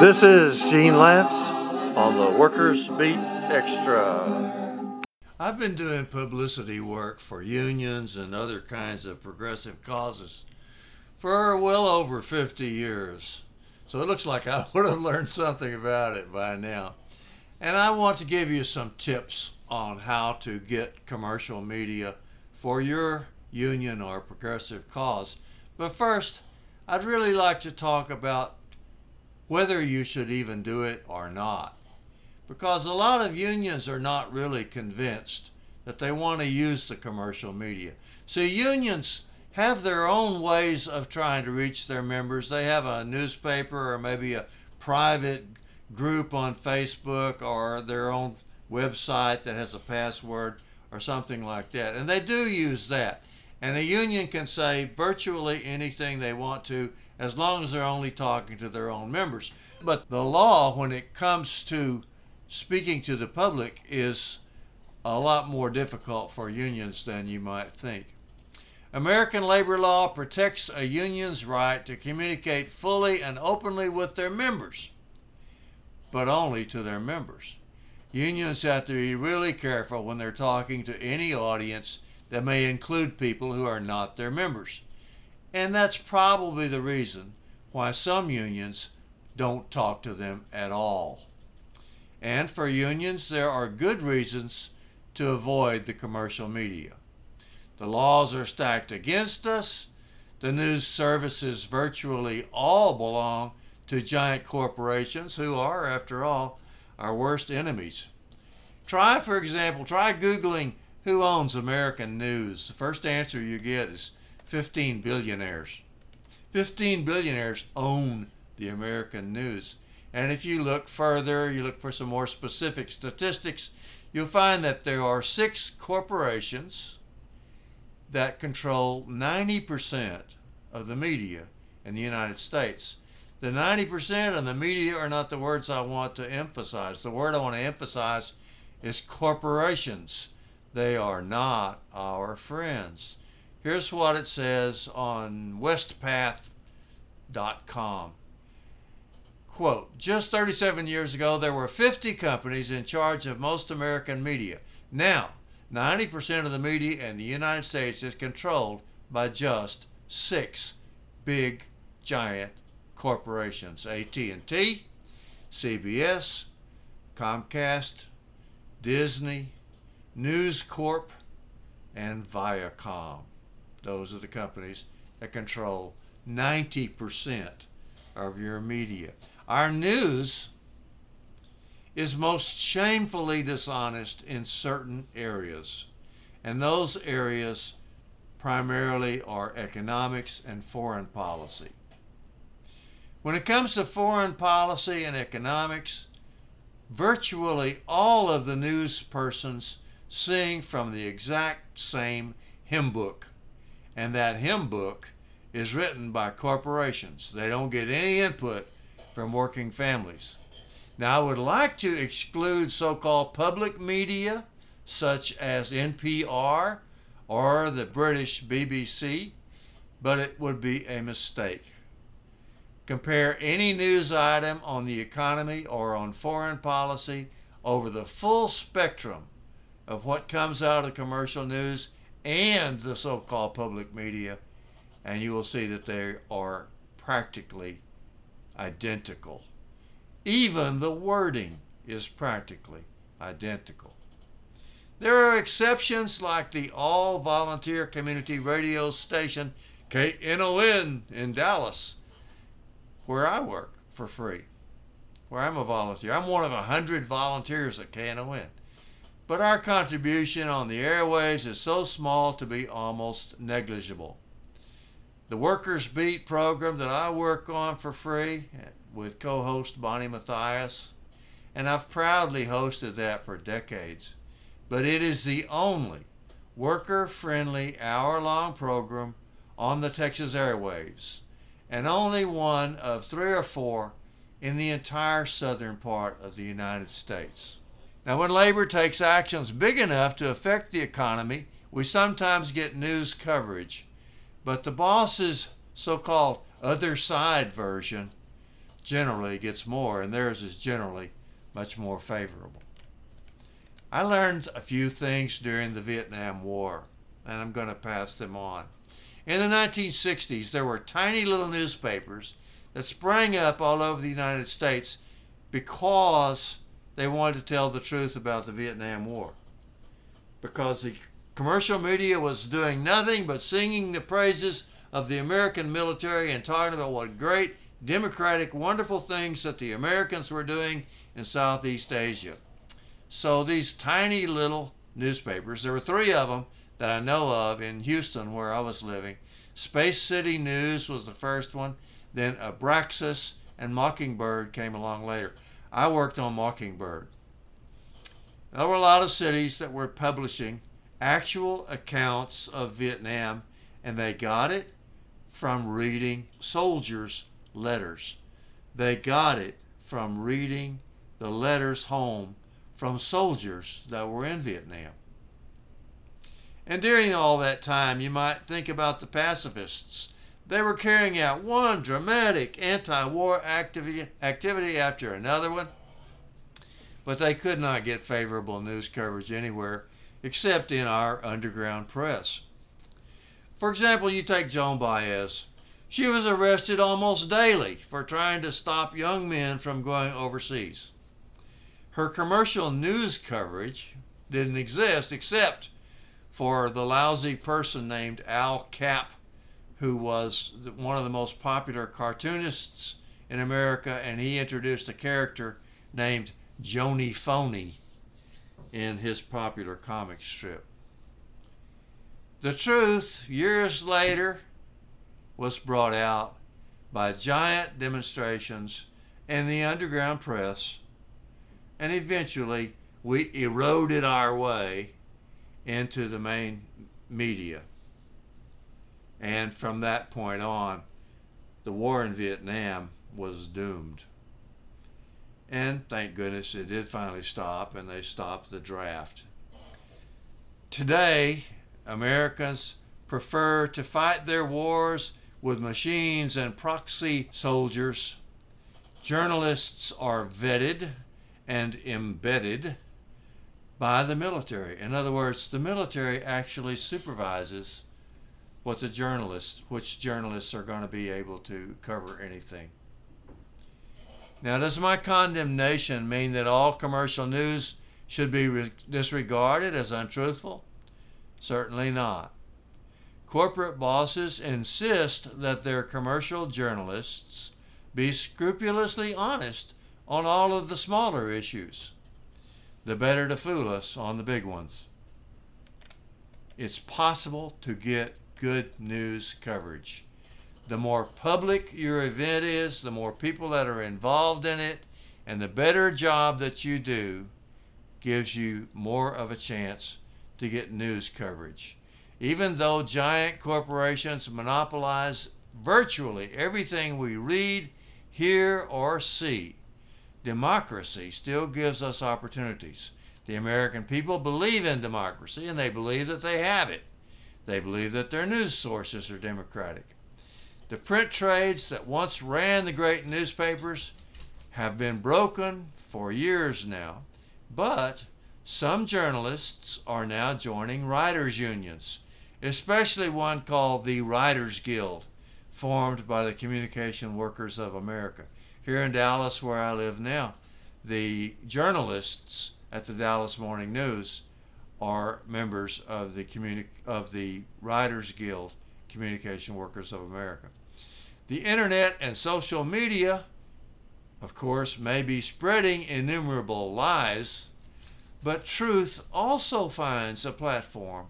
This is Gene Lantz on the Workers Beat Extra. I've been doing publicity work for unions and other kinds of progressive causes for well over 50 years. So it looks like I would have learned something about it by now. And I want to give you some tips on how to get commercial media for your union or progressive cause. But first, I'd really like to talk about whether you should even do it or not. Because a lot of unions are not really convinced that they want to use the commercial media. So unions have their own ways of trying to reach their members. They have a newspaper or maybe a private group on Facebook or their own website that has a password or something like that. And they do use that. And a union can say virtually anything they want to as long as they're only talking to their own members. But the law, when it comes to speaking to the public, is a lot more difficult for unions than you might think. American labor law protects a union's right to communicate fully and openly with their members, but only to their members. Unions have to be really careful when they're talking to any audience that may include people who are not their members. And that's probably the reason why some unions don't talk to them at all. And for unions, there are good reasons to avoid the commercial media. The laws are stacked against us. The news services virtually all belong to giant corporations who are, after all, our worst enemies. Try, for example, try Googling who owns American news. The first answer you get is 15 billionaires. 15 billionaires own the American news. And if you look further, you look for some more specific statistics, you'll find that there are six corporations that control 90% of the media in the United States. The 90% of the media are not the words I want to emphasize. The word I want to emphasize is corporations. They are not our friends. Here's what it says on westpath.com. Quote, just 37 years ago, there were 50 companies in charge of most American media. Now, 90% of the media in the United States is controlled by just six big, giant corporations AT&T, CBS, Comcast, Disney, News Corp, and Viacom. Those are the companies that control 90% of your media. Our news is most shamefully dishonest in certain areas, and those areas primarily are economics and foreign policy. When it comes to foreign policy and economics, virtually all of the news persons sing from the exact same hymn book. And that hymn book is written by corporations. They don't get any input from working families. Now, I would like to exclude so called public media, such as NPR or the British BBC, but it would be a mistake. Compare any news item on the economy or on foreign policy over the full spectrum of what comes out of commercial news and the so called public media, and you will see that they are practically identical. Even the wording is practically identical. There are exceptions like the all volunteer community radio station KNON in Dallas where I work for free, where I'm a volunteer. I'm one of a hundred volunteers at KNON. But our contribution on the airwaves is so small to be almost negligible. The Workers Beat program that I work on for free with co host Bonnie Matthias, and I've proudly hosted that for decades. But it is the only worker friendly hour long program on the Texas airwaves and only one of three or four in the entire southern part of the United States. Now, when labor takes actions big enough to affect the economy, we sometimes get news coverage, but the boss's so called other side version generally gets more, and theirs is generally much more favorable. I learned a few things during the Vietnam War, and I'm going to pass them on. In the 1960s, there were tiny little newspapers that sprang up all over the United States because they wanted to tell the truth about the Vietnam War. Because the commercial media was doing nothing but singing the praises of the American military and talking about what great, democratic, wonderful things that the Americans were doing in Southeast Asia. So these tiny little newspapers, there were three of them that I know of in Houston where I was living. Space City News was the first one, then Abraxas and Mockingbird came along later. I worked on Mockingbird. There were a lot of cities that were publishing actual accounts of Vietnam, and they got it from reading soldiers' letters. They got it from reading the letters home from soldiers that were in Vietnam. And during all that time, you might think about the pacifists. They were carrying out one dramatic anti war activity, activity after another one, but they could not get favorable news coverage anywhere except in our underground press. For example, you take Joan Baez. She was arrested almost daily for trying to stop young men from going overseas. Her commercial news coverage didn't exist except for the lousy person named Al Capp, who was one of the most popular cartoonists in America, and he introduced a character named Joanie Phoanie in his popular comic strip. The truth, years later, was brought out by giant demonstrations in the underground press and eventually we eroded our way into the main media. And from that point on, the war in Vietnam was doomed. And thank goodness it did finally stop, and they stopped the draft. Today, Americans prefer to fight their wars with machines and proxy soldiers. Journalists are vetted and embedded by the military. In other words, the military actually supervises what the journalists, which journalists are going to be able to cover anything. Now, does my condemnation mean that all commercial news should be re- disregarded as untruthful? Certainly not. Corporate bosses insist that their commercial journalists be scrupulously honest on all of the smaller issues, the better to fool us on the big ones. It's possible to get good news coverage. The more public your event is, the more people that are involved in it, and the better job that you do gives you more of a chance to get news coverage. Even though giant corporations monopolize virtually everything we read, hear, or see, democracy still gives us opportunities. The American people believe in democracy and they believe that they have it. They believe that their news sources are democratic. The print trades that once ran the great newspapers have been broken for years now, but some journalists are now joining writers' unions, especially one called the Writers Guild, formed by the Communication Workers of America here in Dallas, where I live now, the journalists at the Dallas Morning News are members of the communi- of the Writers Guild, Communication Workers of America. The internet and social media, of course, may be spreading innumerable lies, but truth also finds a platform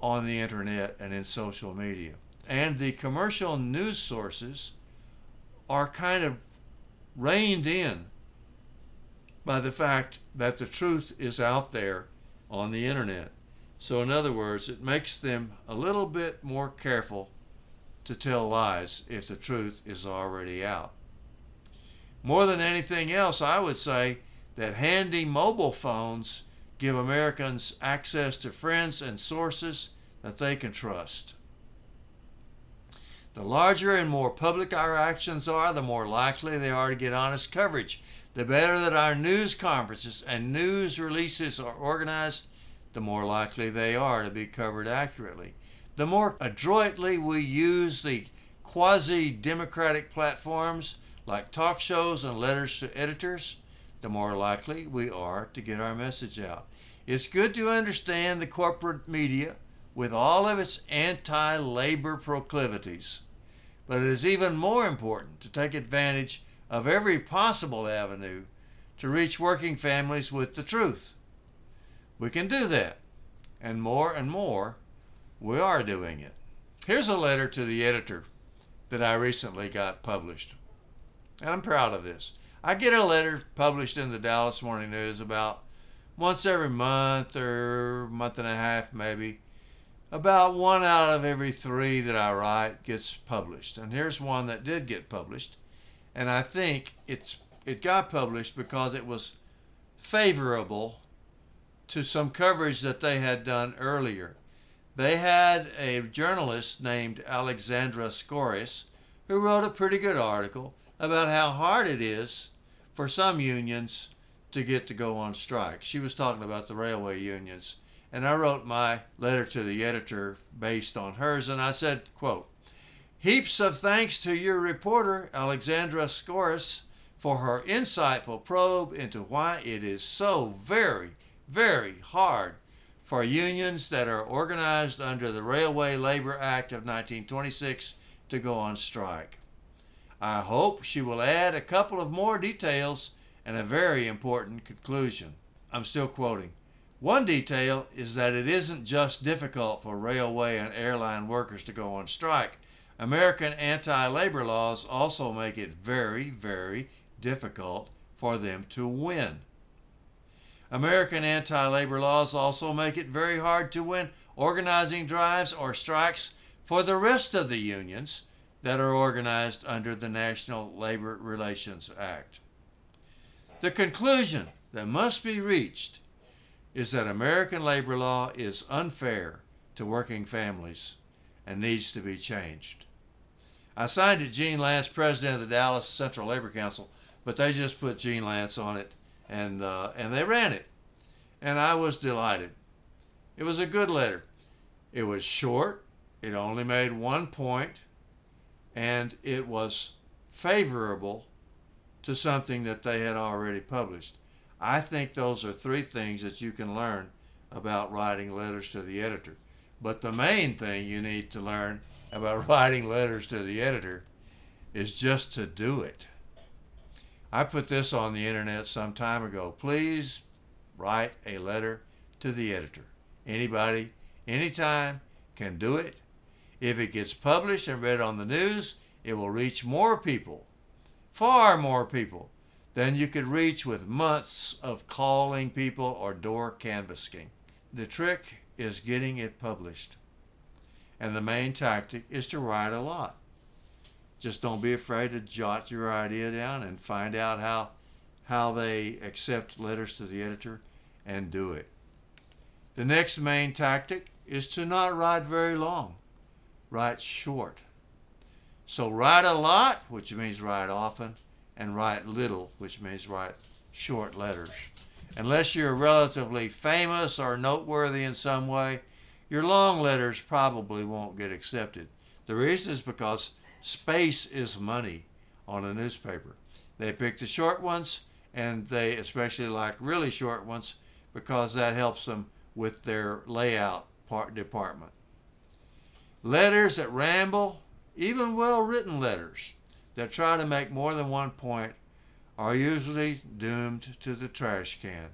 on the internet and in social media. And the commercial news sources are kind of reined in by the fact that the truth is out there on the internet. So, in other words, it makes them a little bit more careful to tell lies if the truth is already out. More than anything else, I would say that handy mobile phones give Americans access to friends and sources that they can trust. The larger and more public our actions are, the more likely they are to get honest coverage. The better that our news conferences and news releases are organized, the more likely they are to be covered accurately. The more adroitly we use the quasi democratic platforms like talk shows and letters to editors, the more likely we are to get our message out. It's good to understand the corporate media with all of its anti labor proclivities, but it is even more important to take advantage of every possible avenue to reach working families with the truth. We can do that, and more and more, we are doing it. Here's a letter to the editor that I recently got published, and I'm proud of this. I get a letter published in the Dallas Morning News about once every month or month and a half, maybe. About one out of every three that I write gets published. And here's one that did get published and I think it's it got published because it was favorable to some coverage that they had done earlier. They had a journalist named Alexandra Skores who wrote a pretty good article about how hard it is for some unions to get to go on strike. She was talking about the railway unions. And I wrote my letter to the editor based on hers and I said, quote, Heaps of thanks to your reporter, Alexandra Skores, for her insightful probe into why it is so very, very hard for unions that are organized under the Railway Labor Act of 1926 to go on strike. I hope she will add a couple of more details and a very important conclusion. I'm still quoting. One detail is that it isn't just difficult for railway and airline workers to go on strike. American anti labor laws also make it very, very difficult for them to win. American anti labor laws also make it very hard to win organizing drives or strikes for the rest of the unions that are organized under the National Labor Relations Act. The conclusion that must be reached is that American labor law is unfair to working families and needs to be changed. I signed it Gene Lantz, president of the Dallas Central Labor Council, but they just put Gene Lantz on it, and uh, and they ran it, and I was delighted. It was a good letter. It was short. It only made one point, and it was favorable to something that they had already published. I think those are three things that you can learn about writing letters to the editor. But the main thing you need to learn about writing letters to the editor is just to do it. I put this on the internet some time ago. Please write a letter to the editor. Anybody, anytime, can do it. If it gets published and read on the news, it will reach more people, far more people, than you could reach with months of calling people or door canvassing. The trick is getting it published. And the main tactic is to write a lot. Just don't be afraid to jot your idea down and find out how how they accept letters to the editor and do it. The next main tactic is to not write very long. Write short. So write a lot, which means write often, and write little, which means write short letters. Unless you're relatively famous or noteworthy in some way, your long letters probably won't get accepted. The reason is because space is money on a newspaper. They pick the short ones, and they especially like really short ones because that helps them with their layout part department. Letters that ramble, even well written letters that try to make more than one point, are usually doomed to the trash can.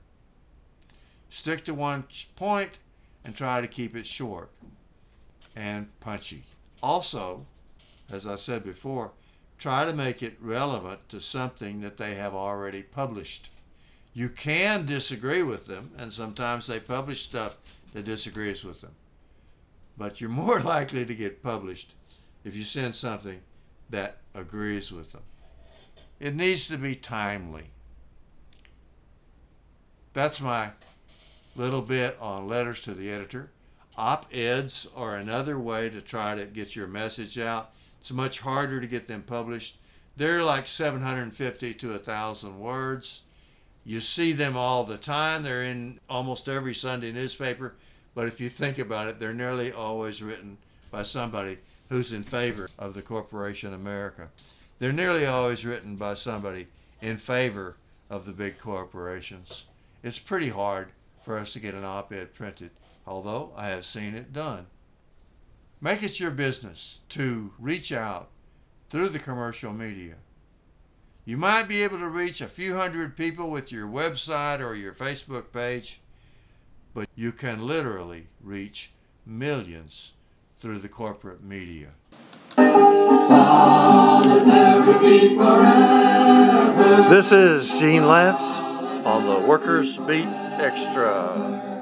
Stick to one point and try to keep it short and punchy. Also, as I said before, try to make it relevant to something that they have already published. You can disagree with them, and sometimes they publish stuff that disagrees with them. But you're more likely to get published if you send something that agrees with them. It needs to be timely. That's my little bit on letters to the editor. Op eds are another way to try to get your message out. It's much harder to get them published. They're like 750 to 1,000 words. You see them all the time. They're in almost every Sunday newspaper. But if you think about it, they're nearly always written by somebody who's in favor of the corporation America. They're nearly always written by somebody in favor of the big corporations. It's pretty hard for us to get an op ed printed, although I have seen it done. Make it your business to reach out through the commercial media. You might be able to reach a few hundred people with your website or your Facebook page, but you can literally reach millions through the corporate media. This is Gene Lantz on the Workers Beat Extra.